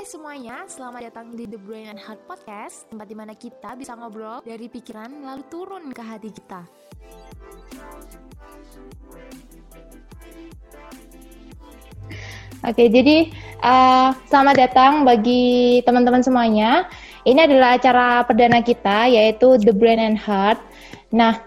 Hai semuanya, selamat datang di The Brain and Heart Podcast Tempat di mana kita bisa ngobrol dari pikiran lalu turun ke hati kita Oke, jadi uh, selamat datang bagi teman-teman semuanya. Ini adalah acara perdana kita, yaitu The Brain and Heart. Nah,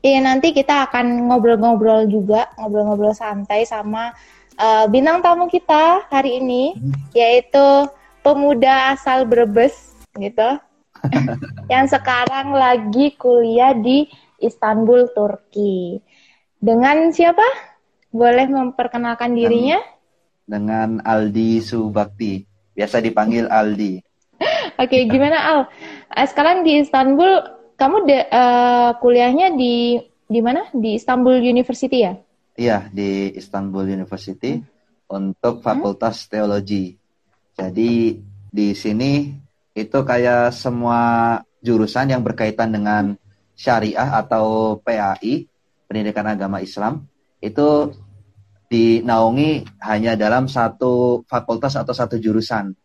ini nanti kita akan ngobrol-ngobrol juga, ngobrol-ngobrol santai sama uh, bintang tamu kita hari ini yaitu pemuda asal Brebes gitu. Yang sekarang lagi kuliah di Istanbul Turki. Dengan siapa? Boleh memperkenalkan dirinya? dengan Aldi Subakti. Biasa dipanggil Aldi. Oke gimana Al? Eh, sekarang di Istanbul kamu de, uh, kuliahnya di di mana? Di Istanbul University ya Iya, di Istanbul University untuk Fakultas Teologi. Jadi di sini itu kayak semua jurusan yang berkaitan dengan syariah atau PAI, pendidikan agama Islam, itu dinaungi hanya dalam satu fakultas atau satu jurusan.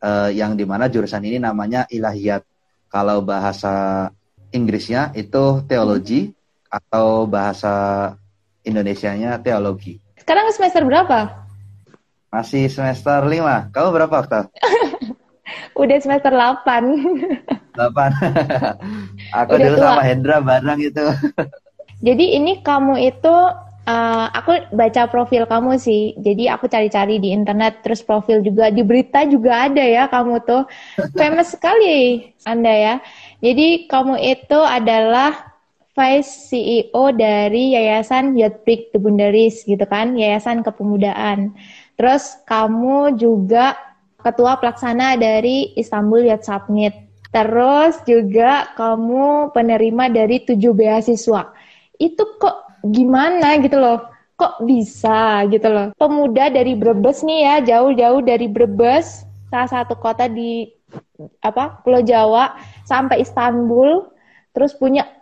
Uh, yang di mana jurusan ini namanya ilahiyat. Kalau bahasa Inggrisnya itu teologi atau bahasa Indonesianya teologi. Sekarang semester berapa? Masih semester 5. Kamu berapa, Okta? Udah semester 8. 8. aku Udah dulu tua. sama Hendra bareng itu. Jadi ini kamu itu uh, aku baca profil kamu sih. Jadi aku cari-cari di internet terus profil juga di berita juga ada ya kamu tuh. Famous sekali Anda ya. Jadi kamu itu adalah Vice CEO dari Yayasan Break the Boundaries gitu kan, Yayasan Kepemudaan. Terus kamu juga ketua pelaksana dari Istanbul Youth Summit. Terus juga kamu penerima dari tujuh beasiswa. Itu kok gimana gitu loh? Kok bisa gitu loh? Pemuda dari Brebes nih ya, jauh-jauh dari Brebes, salah satu kota di apa Pulau Jawa sampai Istanbul, terus punya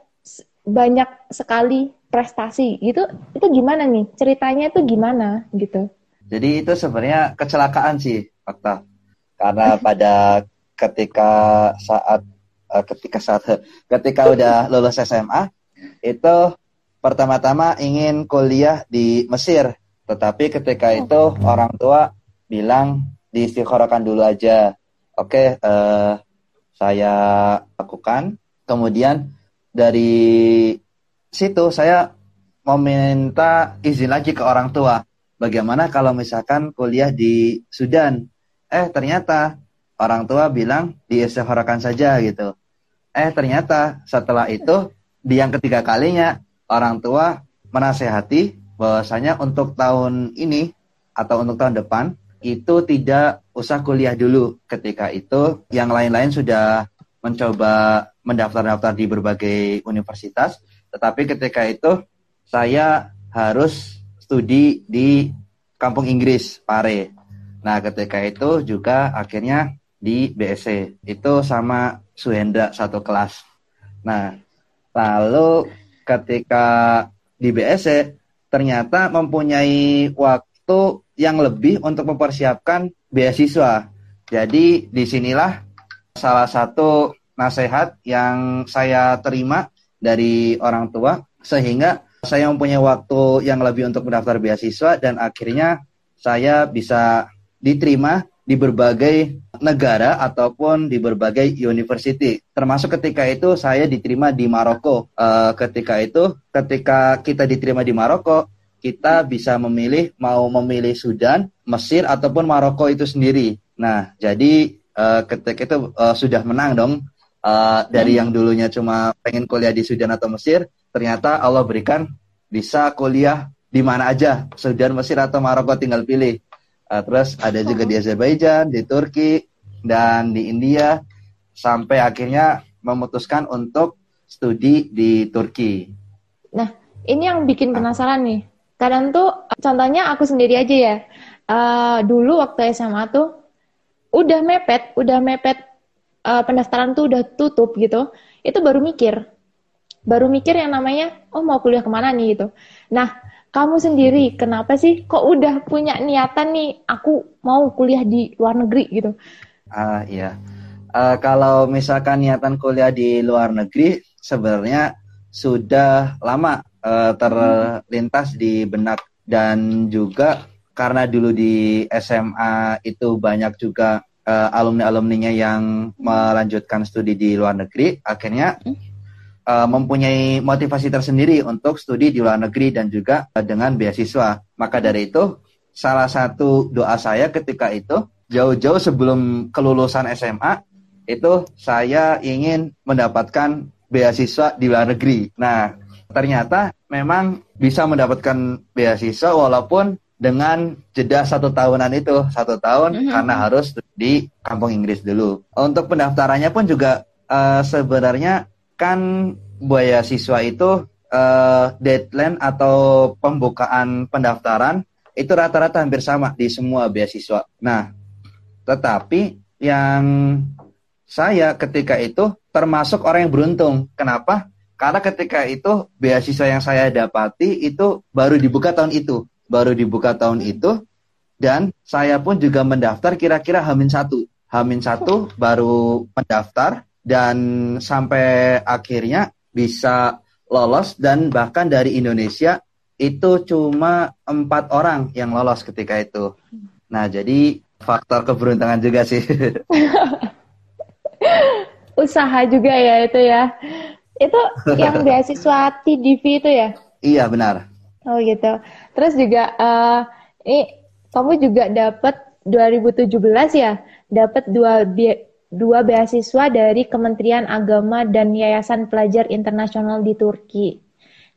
banyak sekali prestasi. Gitu itu gimana nih? Ceritanya itu gimana? Gitu. Jadi itu sebenarnya kecelakaan sih fakta. Karena pada ketika saat uh, ketika saat ketika udah lulus SMA itu pertama-tama ingin kuliah di Mesir. Tetapi ketika itu orang tua bilang diistiqorokan dulu aja. Oke okay, uh, eh, saya lakukan. Kemudian dari situ saya meminta izin lagi ke orang tua. Bagaimana kalau misalkan kuliah di Sudan? Eh ternyata orang tua bilang diistighfarakan saja gitu. Eh ternyata setelah itu di yang ketiga kalinya orang tua menasehati bahwasanya untuk tahun ini atau untuk tahun depan itu tidak usah kuliah dulu ketika itu yang lain-lain sudah mencoba mendaftar-daftar di berbagai universitas, tetapi ketika itu saya harus studi di kampung Inggris, Pare. Nah, ketika itu juga akhirnya di BSC. Itu sama Suhendra satu kelas. Nah, lalu ketika di BSC ternyata mempunyai waktu yang lebih untuk mempersiapkan beasiswa. Jadi di sinilah salah satu nasihat yang saya terima dari orang tua sehingga saya mempunyai waktu yang lebih untuk mendaftar beasiswa dan akhirnya saya bisa diterima di berbagai negara ataupun di berbagai university. Termasuk ketika itu saya diterima di Maroko. Uh, ketika itu, ketika kita diterima di Maroko, kita bisa memilih mau memilih Sudan, Mesir ataupun Maroko itu sendiri. Nah, jadi uh, ketika itu uh, sudah menang dong uh, dari hmm. yang dulunya cuma pengen kuliah di Sudan atau Mesir, ternyata Allah berikan bisa kuliah di mana aja, Sudan, Mesir atau Maroko tinggal pilih. Uh, terus ada juga di Azerbaijan, di Turki, dan di India, sampai akhirnya memutuskan untuk studi di Turki. Nah, ini yang bikin penasaran nih. Kadang tuh, contohnya aku sendiri aja ya. Uh, dulu waktu SMA tuh, udah mepet, udah mepet uh, pendaftaran tuh udah tutup gitu, itu baru mikir, baru mikir yang namanya, oh mau kuliah ke mana nih gitu. Nah, kamu sendiri kenapa sih kok udah punya niatan nih aku mau kuliah di luar negeri gitu? Ah iya. Uh, kalau misalkan niatan kuliah di luar negeri sebenarnya sudah lama uh, terlintas di benak dan juga karena dulu di SMA itu banyak juga uh, alumni-alumninya yang melanjutkan studi di luar negeri, akhirnya uh, mempunyai motivasi tersendiri untuk studi di luar negeri dan juga dengan beasiswa. Maka dari itu, salah satu doa saya ketika itu jauh-jauh sebelum kelulusan SMA itu saya ingin mendapatkan beasiswa di luar negeri. Nah, ternyata memang bisa mendapatkan beasiswa walaupun dengan jeda satu tahunan itu satu tahun mm -hmm. karena harus di kampung Inggris dulu. Untuk pendaftarannya pun juga uh, sebenarnya kan beasiswa itu uh, deadline atau pembukaan pendaftaran itu rata-rata hampir sama di semua beasiswa. Nah, tetapi yang saya ketika itu termasuk orang yang beruntung. Kenapa? Karena ketika itu beasiswa yang saya dapati itu baru dibuka tahun itu, baru dibuka tahun itu, dan saya pun juga mendaftar kira-kira Hamin satu, Hamin satu baru mendaftar dan sampai akhirnya bisa lolos dan bahkan dari Indonesia itu cuma empat orang yang lolos ketika itu. Nah jadi faktor keberuntungan juga sih. Usaha juga ya itu ya. Itu yang beasiswa TDV itu ya? Iya benar. Oh gitu. Terus juga uh, ini kamu juga dapat 2017 ya, dapat dua dua beasiswa dari Kementerian Agama dan Yayasan Pelajar Internasional di Turki.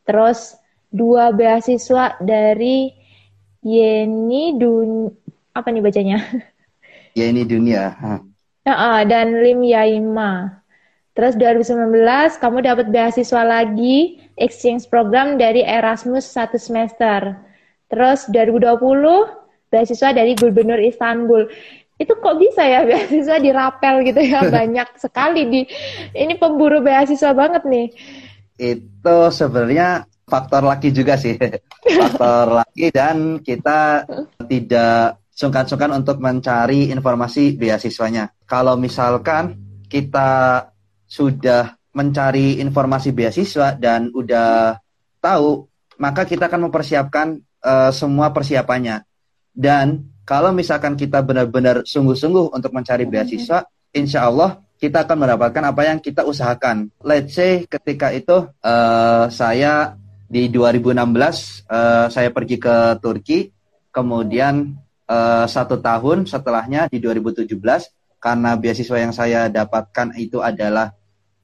Terus dua beasiswa dari Yeni Dun apa nih bacanya? Yeni Dunia. Uh, dan Lim Yaima. Terus 2019 kamu dapat beasiswa lagi exchange program dari Erasmus satu semester. Terus 2020 beasiswa dari Gubernur Istanbul. Itu kok bisa ya beasiswa dirapel gitu ya? Banyak sekali di ini pemburu beasiswa banget nih. Itu sebenarnya faktor laki juga sih. Faktor laki dan kita tidak sungkan-sungkan untuk mencari informasi beasiswanya. Kalau misalkan kita sudah mencari informasi beasiswa dan udah tahu maka kita akan mempersiapkan uh, semua persiapannya dan kalau misalkan kita benar-benar sungguh-sungguh untuk mencari beasiswa, insya Allah kita akan mendapatkan apa yang kita usahakan. Let's say ketika itu uh, saya di 2016 uh, eh, saya pergi ke Turki, kemudian uh, satu tahun setelahnya di 2017 karena beasiswa yang saya dapatkan itu adalah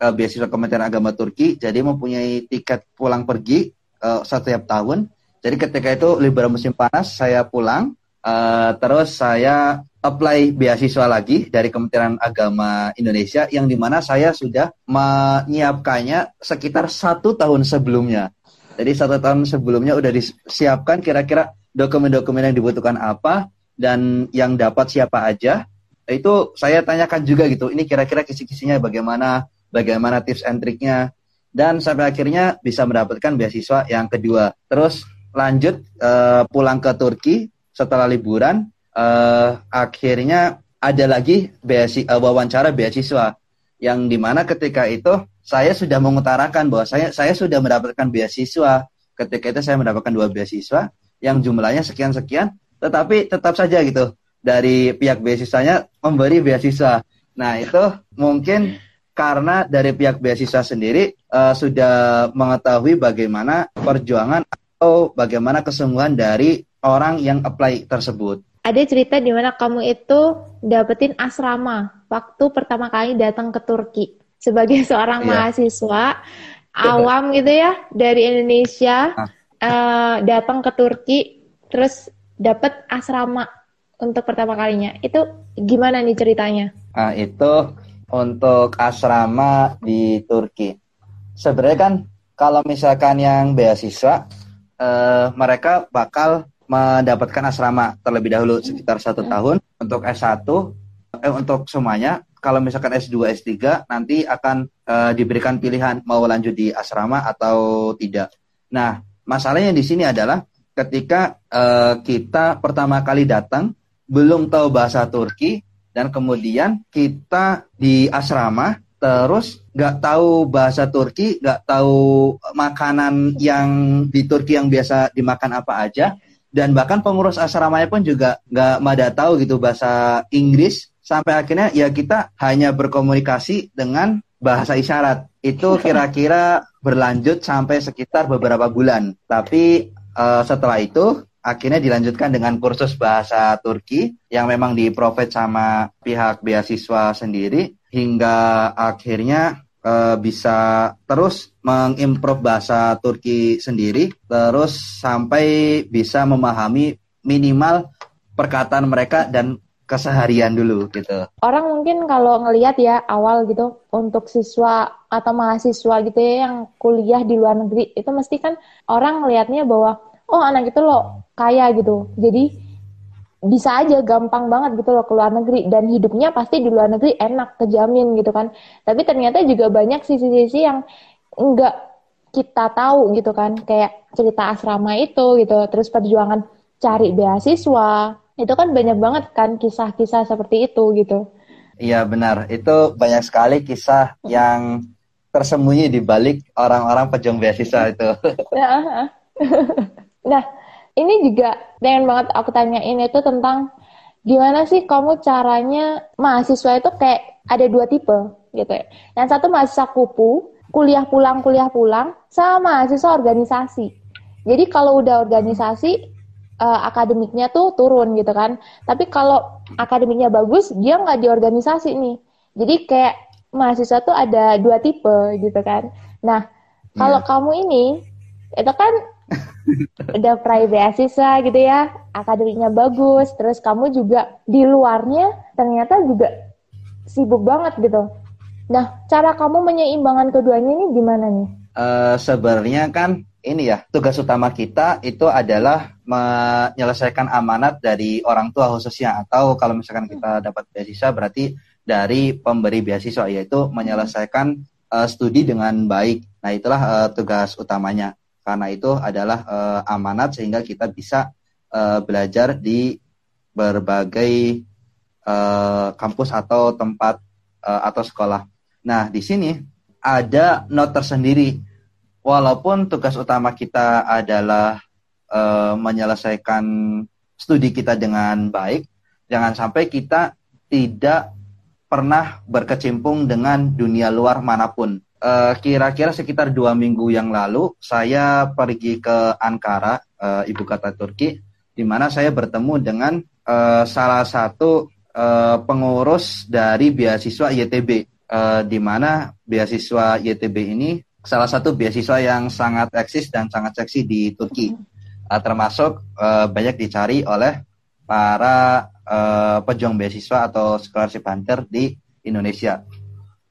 uh, beasiswa Kementerian Agama Turki, jadi mempunyai tiket pulang pergi uh, setiap tahun. Jadi ketika itu liburan musim panas saya pulang Uh, terus saya apply beasiswa lagi dari Kementerian Agama Indonesia yang di mana saya sudah menyiapkannya sekitar satu tahun sebelumnya. Jadi satu tahun sebelumnya udah disiapkan kira-kira dokumen-dokumen yang dibutuhkan apa dan yang dapat siapa aja. Itu saya tanyakan juga gitu. Ini kira-kira kisi-kisinya bagaimana, bagaimana tips and triknya dan sampai akhirnya bisa mendapatkan beasiswa yang kedua. Terus lanjut uh, pulang ke Turki setelah liburan uh, akhirnya ada lagi beasi, uh, wawancara beasiswa. Yang di mana ketika itu saya sudah mengutarakan bahwa saya saya sudah mendapatkan beasiswa. Ketika itu saya mendapatkan dua beasiswa yang jumlahnya sekian sekian tetapi tetap saja gitu dari pihak beasiswanya memberi beasiswa. Nah itu mungkin karena dari pihak beasiswa sendiri uh, sudah mengetahui bagaimana perjuangan atau bagaimana kesungguhan dari orang yang apply tersebut. Ada cerita di mana kamu itu dapetin asrama waktu pertama kali datang ke Turki sebagai seorang yeah. mahasiswa awam gitu ya dari Indonesia ah. uh, datang ke Turki terus dapat asrama untuk pertama kalinya. Itu gimana nih ceritanya? Nah, itu untuk asrama di Turki. Sebenarnya kan kalau misalkan yang beasiswa, uh, mereka bakal mendapatkan asrama terlebih dahulu sekitar satu hmm. tahun untuk S1 eh, untuk semuanya kalau misalkan S2 S3 nanti akan eh, diberikan pilihan mau lanjut di asrama atau tidak. Nah, masalahnya di sini adalah ketika uh, kita pertama kali datang belum tahu bahasa Turki dan kemudian kita di asrama terus nggak tahu bahasa Turki, nggak tahu makanan yang di Turki yang biasa dimakan apa aja, dan bahkan pengurus asramanya pun juga nggak mada tahu gitu bahasa Inggris. Sampai akhirnya ya kita hanya berkomunikasi dengan bahasa isyarat. Itu kira-kira berlanjut sampai sekitar beberapa bulan. Tapi uh, setelah itu akhirnya dilanjutkan dengan kursus bahasa Turki yang memang diprovide sama pihak beasiswa sendiri hingga akhirnya uh, bisa terus mengimprove bahasa Turki sendiri terus sampai bisa memahami minimal perkataan mereka dan keseharian dulu gitu. Orang mungkin kalau ngelihat ya awal gitu untuk siswa atau mahasiswa gitu ya yang kuliah di luar negeri itu mesti kan orang ngelihatnya bahwa oh anak itu loh kaya gitu. Jadi bisa aja gampang banget gitu loh ke luar negeri. Dan hidupnya pasti di luar negeri enak kejamin gitu kan. Tapi ternyata juga banyak sisi-sisi yang enggak kita tahu gitu kan. Kayak cerita asrama itu gitu. Terus perjuangan cari beasiswa. Itu kan banyak banget kan kisah-kisah seperti itu gitu. Iya benar. Itu banyak sekali kisah yang tersembunyi di balik orang-orang pejuang beasiswa itu. Nah ini juga pengen banget aku tanyain itu tentang gimana sih kamu caranya mahasiswa itu kayak ada dua tipe gitu ya. Yang satu mahasiswa kupu, kuliah pulang, kuliah pulang, sama mahasiswa organisasi. Jadi kalau udah organisasi, uh, akademiknya tuh turun gitu kan. Tapi kalau akademiknya bagus, dia nggak di organisasi nih. Jadi kayak mahasiswa tuh ada dua tipe gitu kan. Nah, kalau yeah. kamu ini, itu kan udah prai beasiswa gitu ya, akademiknya bagus, terus kamu juga di luarnya ternyata juga sibuk banget gitu. Nah, cara kamu menyeimbangkan keduanya ini gimana nih? Uh, sebenarnya kan ini ya tugas utama kita itu adalah menyelesaikan amanat dari orang tua khususnya atau kalau misalkan kita dapat beasiswa berarti dari pemberi beasiswa yaitu menyelesaikan uh, studi dengan baik. Nah itulah uh, tugas utamanya karena itu adalah uh, amanat sehingga kita bisa uh, belajar di berbagai uh, kampus atau tempat uh, atau sekolah. Nah, di sini ada not tersendiri. Walaupun tugas utama kita adalah uh, menyelesaikan studi kita dengan baik, jangan sampai kita tidak pernah berkecimpung dengan dunia luar mana pun eh, kira-kira sekitar dua minggu yang lalu saya pergi ke Ankara, uh, ibu kota Turki, di mana saya bertemu dengan uh, salah satu uh, pengurus dari beasiswa YTB, uh, di mana beasiswa YTB ini salah satu beasiswa yang sangat eksis dan sangat seksi di Turki, uh, termasuk uh, banyak dicari oleh para uh, pejuang beasiswa atau scholarship hunter di Indonesia.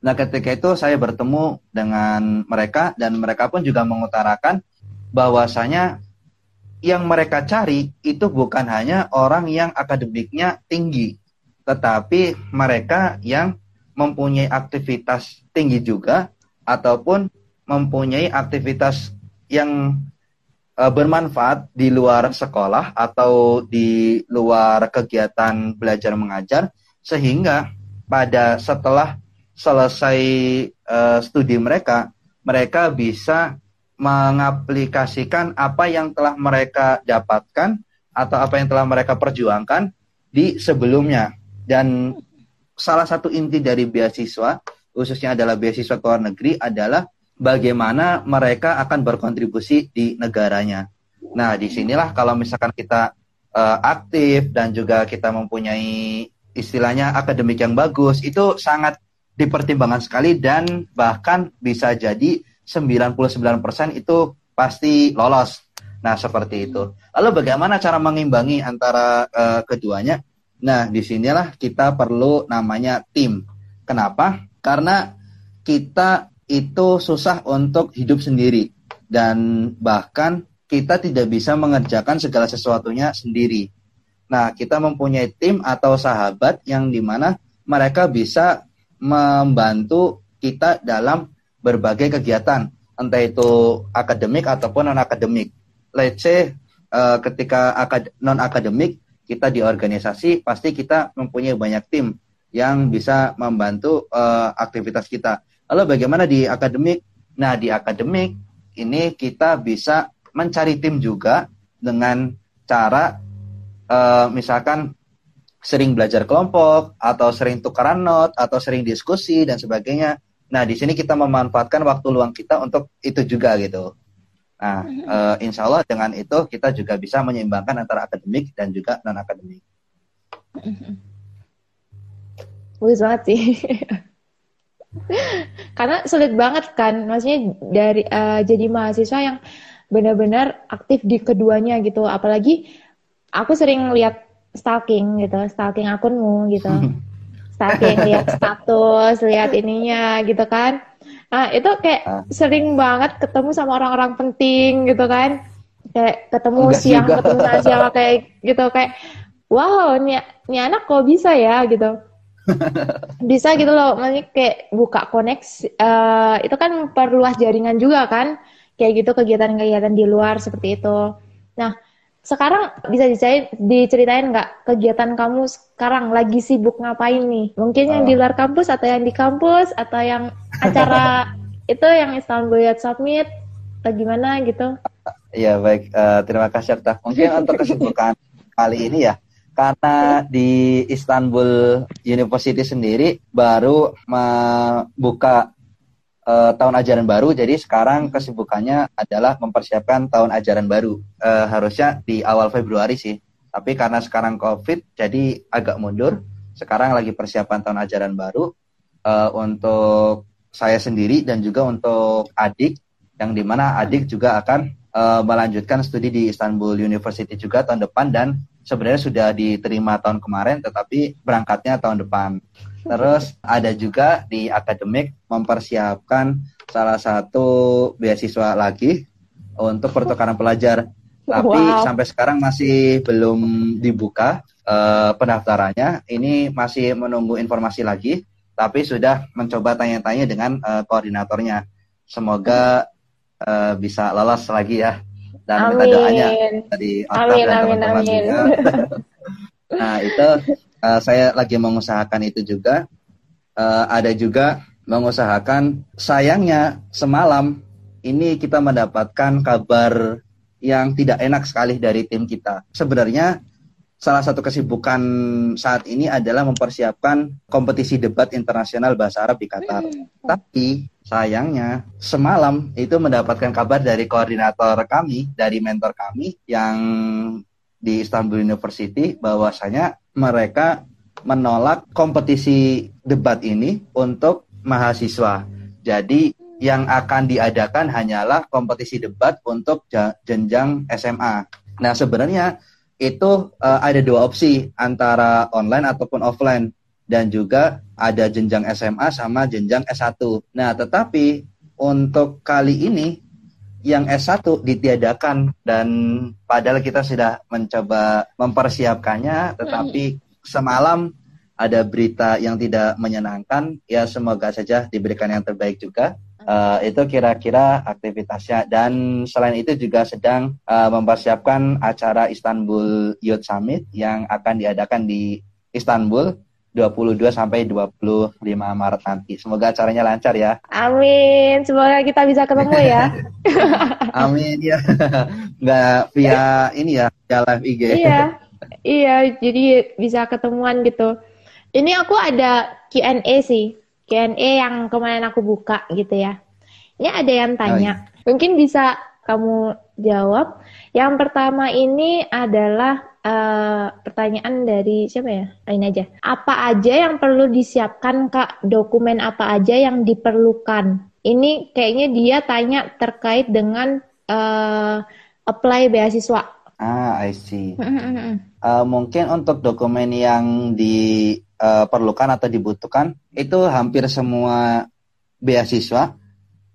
Nah, ketika itu saya bertemu dengan mereka dan mereka pun juga mengutarakan bahwasanya yang mereka cari itu bukan hanya orang yang akademiknya tinggi, tetapi mereka yang mempunyai aktivitas tinggi juga ataupun mempunyai aktivitas yang uh, bermanfaat di luar sekolah atau di luar kegiatan belajar mengajar sehingga pada setelah selesai uh, studi mereka, mereka bisa mengaplikasikan apa yang telah mereka dapatkan atau apa yang telah mereka perjuangkan di sebelumnya. Dan salah satu inti dari beasiswa, khususnya adalah beasiswa ke luar negeri, adalah bagaimana mereka akan berkontribusi di negaranya. Nah, di sinilah kalau misalkan kita uh, aktif dan juga kita mempunyai istilahnya akademik yang bagus, itu sangat dipertimbangkan sekali dan bahkan bisa jadi 99% itu pasti lolos. Nah, seperti itu. Lalu bagaimana cara mengimbangi antara uh, keduanya? Nah, di sinilah kita perlu namanya tim. Kenapa? Karena kita itu susah untuk hidup sendiri dan bahkan kita tidak bisa mengerjakan segala sesuatunya sendiri. Nah, kita mempunyai tim atau sahabat yang di mana mereka bisa membantu kita dalam berbagai kegiatan, entah itu akademik ataupun non akademik. Let's say uh, ketika akad non akademik kita di organisasi pasti kita mempunyai banyak tim yang bisa membantu uh, aktivitas kita. Lalu bagaimana di akademik? Nah, di akademik ini kita bisa mencari tim juga dengan cara uh, misalkan sering belajar kelompok atau sering tukaran not atau sering diskusi dan sebagainya. Nah, di sini kita memanfaatkan waktu luang kita untuk itu juga gitu. Nah, uh, insya Allah dengan itu kita juga bisa menyeimbangkan antara akademik dan juga non akademik. Bagus banget sih. Karena sulit banget kan, maksudnya dari uh, jadi mahasiswa yang benar-benar aktif di keduanya gitu. Apalagi aku sering lihat stalking gitu, stalking akunmu gitu. stalking lihat status, lihat ininya gitu kan. Nah, itu kayak ah. sering banget ketemu sama orang-orang penting gitu kan. Kayak ketemu Enggak siang, juga. ketemu siang kayak gitu kayak wow, ini, ini anak kok bisa ya gitu bisa gitu loh maksudnya kayak buka koneksi uh, itu kan memperluas jaringan juga kan kayak gitu kegiatan-kegiatan di luar seperti itu nah sekarang bisa diceritain, diceritain nggak kegiatan kamu sekarang lagi sibuk ngapain nih mungkin yang di oh. luar kampus atau yang di kampus atau yang acara itu yang Istanbul Youth Summit atau gimana gitu Iya baik, uh, terima kasih Akta. Mungkin untuk kesibukan kali ini ya, karena di Istanbul University sendiri baru membuka uh, tahun ajaran baru, jadi sekarang kesibukannya adalah mempersiapkan tahun ajaran baru. Uh, harusnya di awal Februari sih, tapi karena sekarang COVID, jadi agak mundur. Sekarang lagi persiapan tahun ajaran baru uh, untuk saya sendiri dan juga untuk adik, yang di mana adik juga akan uh, melanjutkan studi di Istanbul University juga tahun depan dan sebenarnya sudah diterima tahun kemarin tetapi berangkatnya tahun depan. Terus ada juga di akademik mempersiapkan salah satu beasiswa lagi untuk pertukaran pelajar. Tapi wow. sampai sekarang masih belum dibuka uh, pendaftarannya. Ini masih menunggu informasi lagi, tapi sudah mencoba tanya-tanya dengan uh, koordinatornya. Semoga uh, bisa lolos lagi ya dan amin. minta doanya dari amin, dan teman-teman juga. nah itu uh, saya lagi mengusahakan itu juga. Uh, ada juga mengusahakan sayangnya semalam ini kita mendapatkan kabar yang tidak enak sekali dari tim kita. Sebenarnya salah satu kesibukan saat ini adalah mempersiapkan kompetisi debat internasional bahasa Arab di Qatar. Hmm. Tapi sayangnya semalam itu mendapatkan kabar dari koordinator kami, dari mentor kami yang di Istanbul University bahwasanya mereka menolak kompetisi debat ini untuk mahasiswa. Jadi yang akan diadakan hanyalah kompetisi debat untuk jenjang SMA. Nah, sebenarnya itu uh, ada dua opsi antara online ataupun offline dan juga ada jenjang SMA sama jenjang S1. Nah, tetapi untuk kali ini yang S1 ditiadakan dan padahal kita sudah mencoba mempersiapkannya tetapi semalam ada berita yang tidak menyenangkan. Ya semoga saja diberikan yang terbaik juga. Uh, itu kira-kira aktivitasnya. Dan selain itu juga sedang uh, mempersiapkan acara Istanbul Youth Summit yang akan diadakan di Istanbul 22 sampai 25 Maret nanti. Semoga acaranya lancar ya. Amin. Semoga kita bisa ketemu ya. Amin ya. Enggak via ini ya, via live IG. Iya. Iya, jadi bisa ketemuan gitu. Ini aku ada Q&A sih. Q&A yang kemarin aku buka gitu ya. Ini ada yang tanya. Oh, iya. Mungkin bisa kamu jawab. Yang pertama ini adalah uh, pertanyaan dari siapa ya? Ini aja. Apa aja yang perlu disiapkan Kak? Dokumen apa aja yang diperlukan? Ini kayaknya dia tanya terkait dengan uh, apply beasiswa. Ah, I see. uh, mungkin untuk dokumen yang diperlukan atau dibutuhkan itu hampir semua beasiswa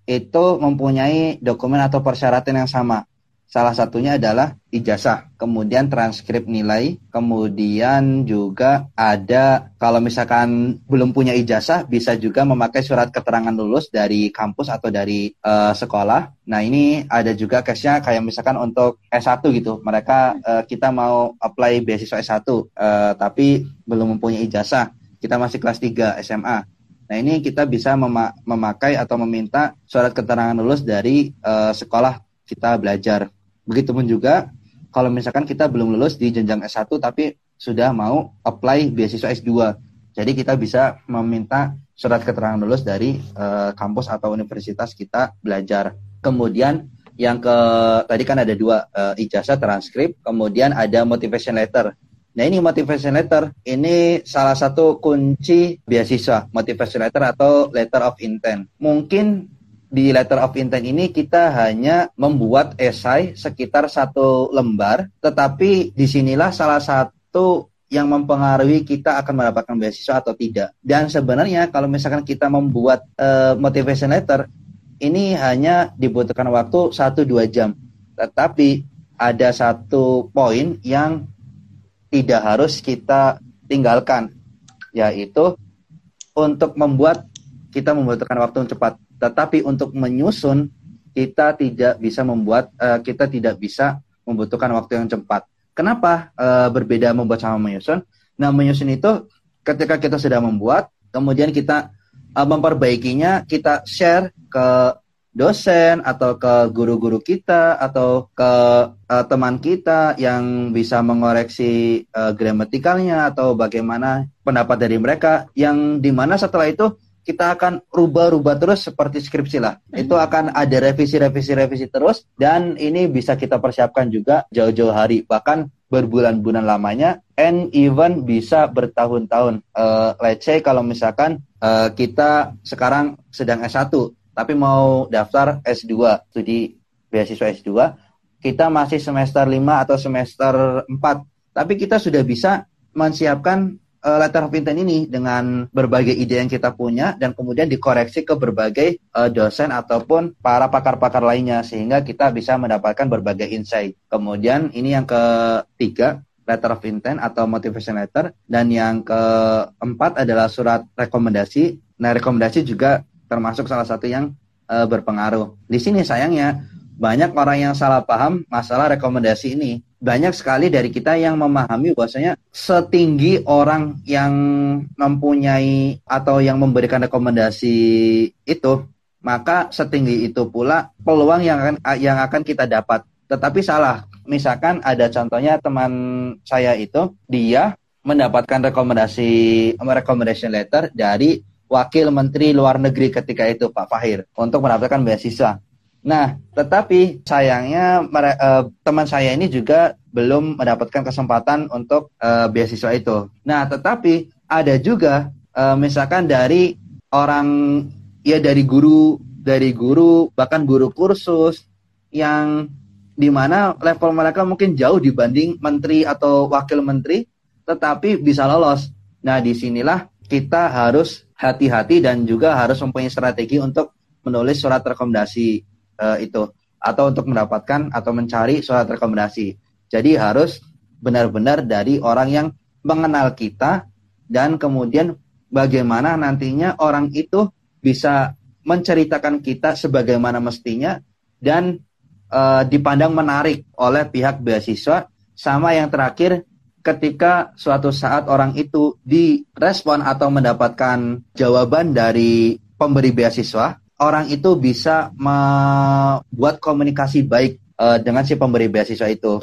itu mempunyai dokumen atau persyaratan yang sama Salah satunya adalah ijazah, kemudian transkrip nilai, kemudian juga ada kalau misalkan belum punya ijazah bisa juga memakai surat keterangan lulus dari kampus atau dari uh, sekolah. Nah, ini ada juga case-nya kayak misalkan untuk S1 gitu. Mereka uh, kita mau apply beasiswa S1 uh, eh, tapi belum mempunyai ijazah. Kita masih kelas 3 SMA. Nah, ini kita bisa mema memakai atau meminta surat keterangan lulus dari uh, sekolah kita belajar Begitupun juga kalau misalkan kita belum lulus di jenjang S1 tapi sudah mau apply beasiswa S2. Jadi kita bisa meminta surat keterangan lulus dari uh, kampus atau universitas kita belajar. Kemudian yang ke tadi kan ada dua uh, ijazah transkrip, kemudian ada motivation letter. Nah ini motivation letter ini salah satu kunci beasiswa motivation letter atau letter of intent. Mungkin di letter of intent ini kita hanya membuat esai sekitar satu lembar, tetapi di sinilah salah satu yang mempengaruhi kita akan mendapatkan beasiswa atau tidak. Dan sebenarnya kalau misalkan kita membuat uh, motivation letter, ini hanya dibutuhkan waktu 1-2 jam. Tetapi ada satu poin yang tidak harus kita tinggalkan, yaitu untuk membuat kita membutuhkan waktu yang cepat tetapi untuk menyusun kita tidak bisa membuat uh, kita tidak bisa membutuhkan waktu yang cepat. Kenapa uh, berbeda membuat sama menyusun? Nah, menyusun itu ketika kita sudah membuat, kemudian kita uh, memperbaikinya, kita share ke dosen atau ke guru-guru kita atau ke uh, teman kita yang bisa mengoreksi uh, gramatikalnya atau bagaimana pendapat dari mereka yang di mana setelah itu kita akan rubah-rubah terus seperti skripsi lah. Hmm. Itu akan ada revisi-revisi-revisi terus dan ini bisa kita persiapkan juga jauh-jauh hari bahkan berbulan-bulan lamanya and even bisa bertahun-tahun. Uh, let's say kalau misalkan uh, kita sekarang sedang S1 tapi mau daftar S2 studi beasiswa S2 kita masih semester 5 atau semester 4 tapi kita sudah bisa menyiapkan uh, letter of intent ini dengan berbagai ide yang kita punya dan kemudian dikoreksi ke berbagai uh, dosen ataupun para pakar-pakar lainnya sehingga kita bisa mendapatkan berbagai insight. Kemudian ini yang ketiga letter of intent atau motivation letter dan yang keempat adalah surat rekomendasi. Nah, rekomendasi juga termasuk salah satu yang uh, berpengaruh. Di sini sayangnya banyak orang yang salah paham masalah rekomendasi ini banyak sekali dari kita yang memahami bahwasanya setinggi orang yang mempunyai atau yang memberikan rekomendasi itu, maka setinggi itu pula peluang yang akan yang akan kita dapat. Tetapi salah. Misalkan ada contohnya teman saya itu dia mendapatkan rekomendasi recommendation letter dari wakil menteri luar negeri ketika itu Pak Fahir untuk mendapatkan beasiswa. Nah, tetapi sayangnya uh, teman saya ini juga belum mendapatkan kesempatan untuk uh, beasiswa itu. Nah, tetapi ada juga uh, misalkan dari orang ya dari guru, dari guru bahkan guru kursus yang di mana level mereka mungkin jauh dibanding menteri atau wakil menteri, tetapi bisa lolos. Nah, di sinilah kita harus hati-hati dan juga harus mempunyai strategi untuk menulis surat rekomendasi uh, itu atau untuk mendapatkan atau mencari surat rekomendasi. Jadi harus benar-benar dari orang yang mengenal kita dan kemudian bagaimana nantinya orang itu bisa menceritakan kita sebagaimana mestinya dan uh, dipandang menarik oleh pihak beasiswa sama yang terakhir ketika suatu saat orang itu direspon atau mendapatkan jawaban dari pemberi beasiswa orang itu bisa membuat komunikasi baik uh, dengan si pemberi beasiswa itu.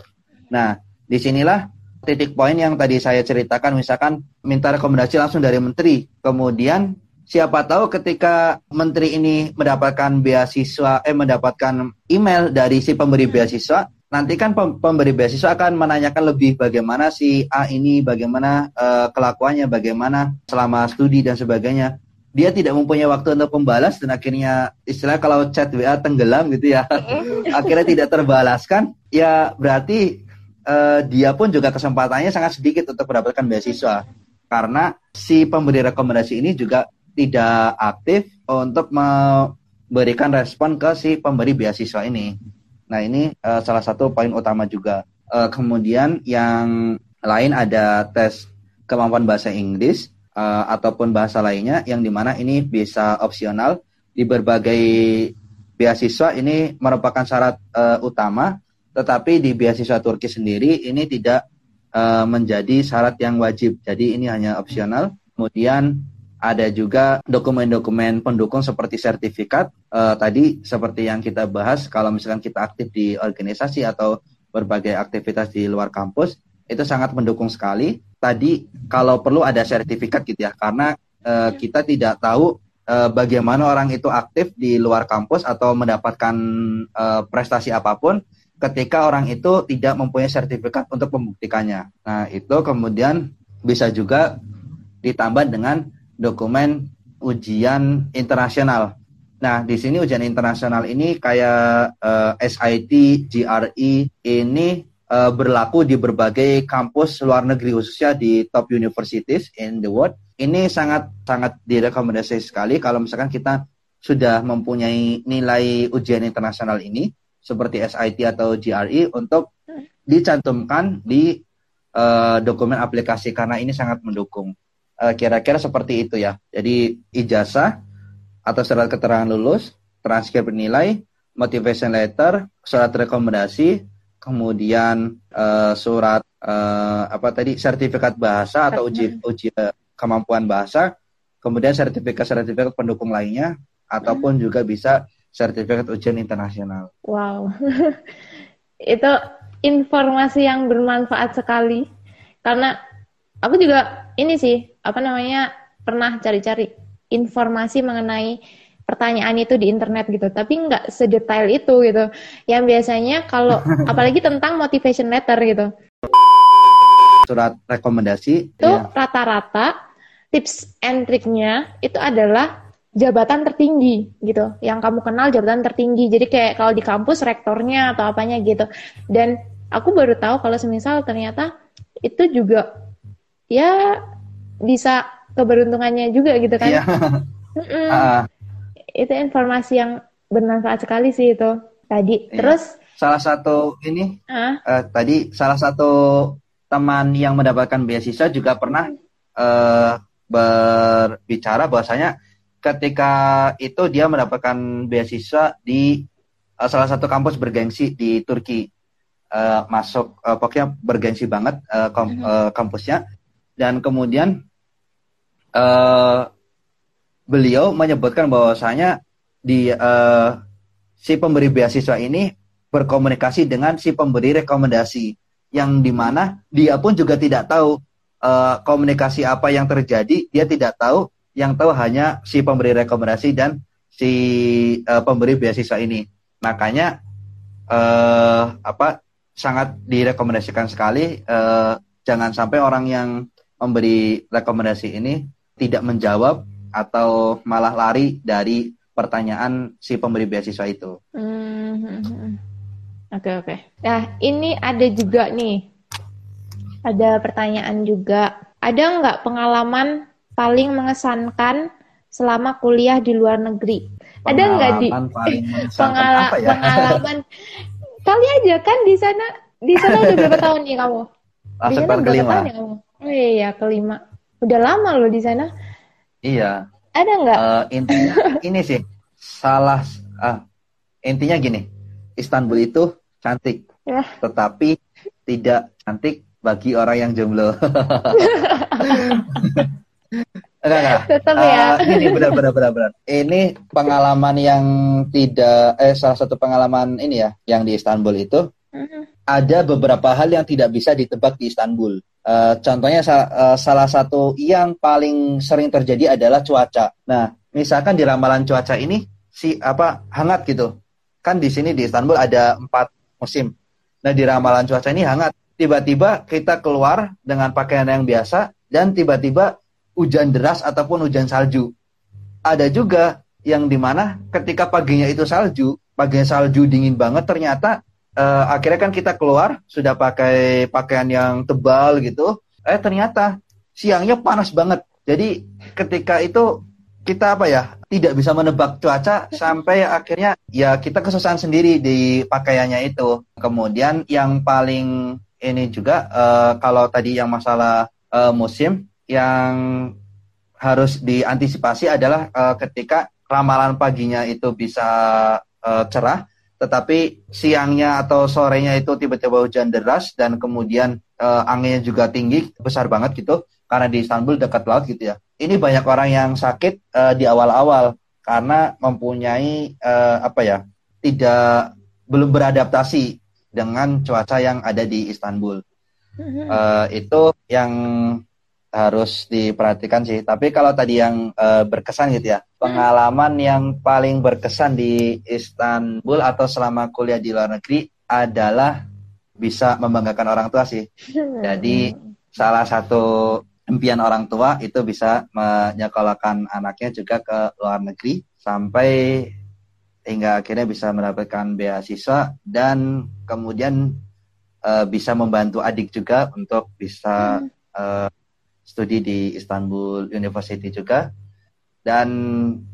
Nah, di sinilah titik poin yang tadi saya ceritakan, misalkan minta rekomendasi langsung dari menteri, kemudian siapa tahu ketika menteri ini mendapatkan beasiswa, eh mendapatkan email dari si pemberi beasiswa, nanti kan pemberi beasiswa akan menanyakan lebih bagaimana si A ini, bagaimana uh, kelakuannya, bagaimana selama studi dan sebagainya dia tidak mempunyai waktu untuk membalas dan akhirnya istilah kalau chat WA tenggelam gitu ya. Akhirnya tidak terbalaskan ya berarti uh, dia pun juga kesempatannya sangat sedikit untuk mendapatkan beasiswa. Karena si pemberi rekomendasi ini juga tidak aktif untuk memberikan respon ke si pemberi beasiswa ini. Nah ini uh, salah satu poin utama juga. Uh, kemudian yang lain ada tes kemampuan bahasa Inggris uh, ataupun bahasa lainnya yang di mana ini bisa opsional di berbagai beasiswa ini merupakan syarat uh, utama, tetapi di beasiswa Turki sendiri ini tidak uh, menjadi syarat yang wajib. Jadi ini hanya opsional. Kemudian ada juga dokumen-dokumen pendukung seperti sertifikat uh, tadi seperti yang kita bahas kalau misalkan kita aktif di organisasi atau berbagai aktivitas di luar kampus itu sangat mendukung sekali tadi kalau perlu ada sertifikat gitu ya karena uh, kita tidak tahu uh, bagaimana orang itu aktif di luar kampus atau mendapatkan uh, prestasi apa pun ketika orang itu tidak mempunyai sertifikat untuk membuktikannya. Nah, itu kemudian bisa juga ditambah dengan dokumen ujian internasional. Nah, di sini ujian internasional ini kayak uh, SIT, GRE ini uh, berlaku di berbagai kampus luar negeri khususnya di top universities in the world. Ini sangat sangat direkomendasi sekali kalau misalkan kita sudah mempunyai nilai ujian internasional ini seperti SIT atau GRE untuk dicantumkan di uh, dokumen aplikasi karena ini sangat mendukung. Eh, kira-kira uh, seperti itu ya. Jadi ijazah atau surat keterangan lulus, transkrip nilai, motivation letter, surat rekomendasi, kemudian uh, surat uh, apa tadi sertifikat bahasa atau uji uji kemampuan bahasa, kemudian sertifikat-sertifikat pendukung lainnya ataupun hmm. juga bisa sertifikat ujian internasional. Wow. itu informasi yang bermanfaat sekali karena aku juga ini sih apa namanya pernah cari-cari informasi mengenai pertanyaan itu di internet gitu tapi nggak sedetail itu gitu yang biasanya kalau apalagi tentang motivation letter gitu surat rekomendasi itu ya. rata-rata tips and triknya itu adalah jabatan tertinggi gitu yang kamu kenal jabatan tertinggi jadi kayak kalau di kampus rektornya atau apanya gitu dan aku baru tahu kalau semisal ternyata itu juga ya bisa keberuntungannya juga gitu kan. Iya. Uh. Itu informasi yang bermanfaat sekali sih itu tadi. Iya. Terus salah satu ini uh. Uh, tadi salah satu teman yang mendapatkan beasiswa juga pernah uh, berbicara bahwasanya ketika itu dia mendapatkan beasiswa di uh, salah satu kampus bergengsi di Turki. Uh, masuk uh, pokoknya bergengsi banget uh, kom, uh, kampusnya dan kemudian uh, beliau menyebutkan bahwasanya di uh, si pemberi beasiswa ini berkomunikasi dengan si pemberi rekomendasi yang di mana dia pun juga tidak tahu uh, komunikasi apa yang terjadi. Dia tidak tahu yang tahu hanya si pemberi rekomendasi dan si uh, pemberi beasiswa ini. Makanya uh, apa sangat direkomendasikan sekali uh, jangan sampai orang yang memberi rekomendasi ini tidak menjawab atau malah lari dari pertanyaan si pemberi beasiswa itu. Hmm. Oke oke. Nah ini ada juga nih, ada pertanyaan juga. Ada nggak pengalaman paling mengesankan selama kuliah di luar negeri? Pengalaman ada nggak di pengala ya? pengalaman? Kali aja kan di sana di sana udah berapa tahun nih kamu? Masuk tahun kelima. Tahun ya kamu? Oh iya, iya, kelima. Udah lama loh di sana. Iya. Ada nggak? Uh, intinya ini sih salah. Uh, intinya gini, Istanbul itu cantik, ya. tetapi tidak cantik bagi orang yang jomblo. enggak, enggak. Tetap uh, ya. Ini benar, benar, benar, benar. Ini pengalaman yang tidak, eh salah satu pengalaman ini ya, yang di Istanbul itu. Uh -huh. Ada beberapa hal yang tidak bisa ditebak di Istanbul. Uh, contohnya uh, salah satu yang paling sering terjadi adalah cuaca. Nah, misalkan di ramalan cuaca ini si apa hangat gitu. Kan di sini di Istanbul ada empat musim. Nah, di ramalan cuaca ini hangat. Tiba-tiba kita keluar dengan pakaian yang biasa dan tiba-tiba hujan deras ataupun hujan salju. Ada juga yang di mana ketika paginya itu salju, paginya salju dingin banget ternyata uh, akhirnya kan kita keluar sudah pakai pakaian yang tebal gitu eh ternyata siangnya panas banget jadi ketika itu kita apa ya tidak bisa menebak cuaca sampai akhirnya ya kita kesusahan sendiri di pakaiannya itu. Kemudian yang paling ini juga uh, kalau tadi yang masalah uh, musim yang harus diantisipasi adalah uh, ketika ramalan paginya itu bisa uh, cerah, tetapi siangnya atau sorenya itu tiba-tiba hujan deras dan kemudian uh, anginnya juga tinggi besar banget gitu karena di Istanbul dekat laut gitu ya ini banyak orang yang sakit uh, di awal-awal karena mempunyai uh, apa ya tidak belum beradaptasi dengan cuaca yang ada di Istanbul. Uh, itu yang harus diperhatikan sih. Tapi kalau tadi yang uh, berkesan gitu ya, pengalaman yang paling berkesan di Istanbul atau selama kuliah di luar negeri adalah bisa membanggakan orang tua sih. Jadi salah satu impian orang tua itu bisa menyekolahkan anaknya juga ke luar negeri sampai hingga akhirnya bisa mendapatkan beasiswa dan kemudian uh, bisa membantu adik juga untuk bisa uh, studi di Istanbul University juga dan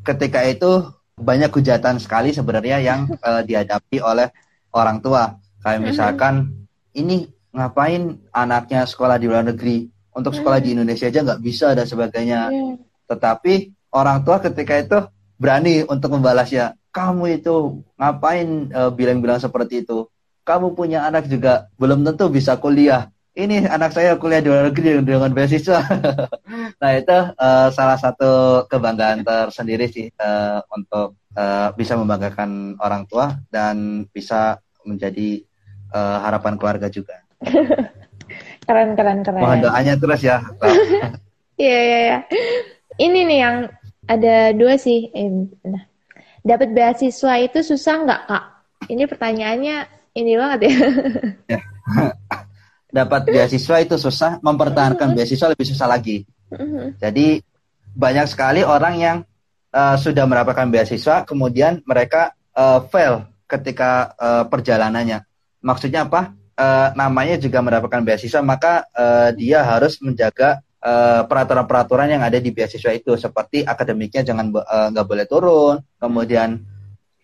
ketika itu banyak hujatan sekali sebenarnya yang uh, dihadapi oleh orang tua kayak misalkan ini ngapain anaknya sekolah di luar negeri untuk sekolah di hmm. Indonesia aja nggak bisa dan sebagainya. Yeah. Tetapi orang tua ketika itu berani untuk membalasnya. Kamu itu ngapain eh, bilang-bilang seperti itu? Kamu punya anak juga belum tentu bisa kuliah. Ini anak saya kuliah di luar negeri dengan beasiswa. nah itu uh, salah satu kebanggaan tersendiri sih uh, untuk uh, bisa membanggakan orang tua dan bisa menjadi uh, harapan keluarga juga. Keren, keren, keren. Mohon doanya terus ya. Iya, iya, iya. Ini nih yang ada dua sih. Nah, dapat beasiswa itu susah nggak kak? Ini pertanyaannya ini banget ya. Dapat beasiswa itu susah, mempertahankan uh-huh. beasiswa lebih susah lagi. Uh-huh. Jadi banyak sekali orang yang uh, sudah mendapatkan beasiswa, kemudian mereka uh, fail ketika uh, perjalanannya. Maksudnya apa? uh, namanya juga mendapatkan beasiswa, maka uh, dia harus menjaga peraturan-peraturan uh, yang ada di beasiswa itu, seperti akademiknya jangan nggak uh, boleh turun, kemudian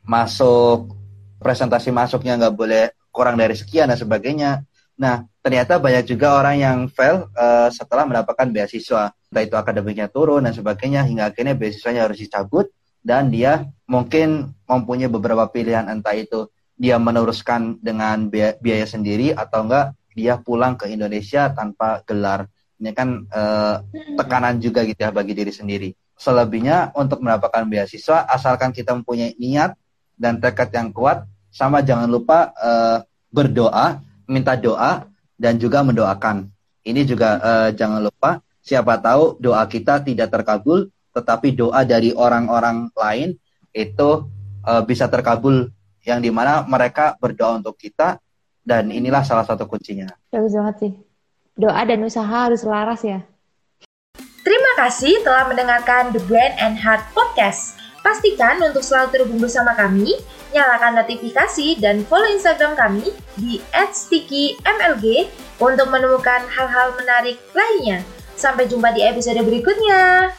masuk presentasi masuknya nggak boleh kurang dari sekian dan sebagainya. Nah, ternyata banyak juga orang yang fail uh, setelah mendapatkan beasiswa, entah itu akademiknya turun dan sebagainya, hingga akhirnya beasiswanya harus dicabut dan dia mungkin mempunyai beberapa pilihan entah itu dia meneruskan dengan biaya, biaya sendiri atau enggak dia pulang ke Indonesia tanpa gelar. Ini kan eh, tekanan juga gitu ya bagi diri sendiri. Selebihnya untuk mendapatkan beasiswa asalkan kita mempunyai niat dan tekad yang kuat sama jangan lupa eh, berdoa, minta doa dan juga mendoakan. Ini juga eh, jangan lupa siapa tahu doa kita tidak terkabul tetapi doa dari orang-orang lain itu uh, bisa terkabul yang di mana mereka berdoa untuk kita dan inilah salah satu kuncinya. Bagus banget sih. Doa dan usaha harus selaras ya. Terima kasih telah mendengarkan The Brand and Heart Podcast. Pastikan untuk selalu terhubung bersama kami, nyalakan notifikasi dan follow Instagram kami di @stickymlg untuk menemukan hal-hal menarik lainnya. Sampai jumpa di episode berikutnya.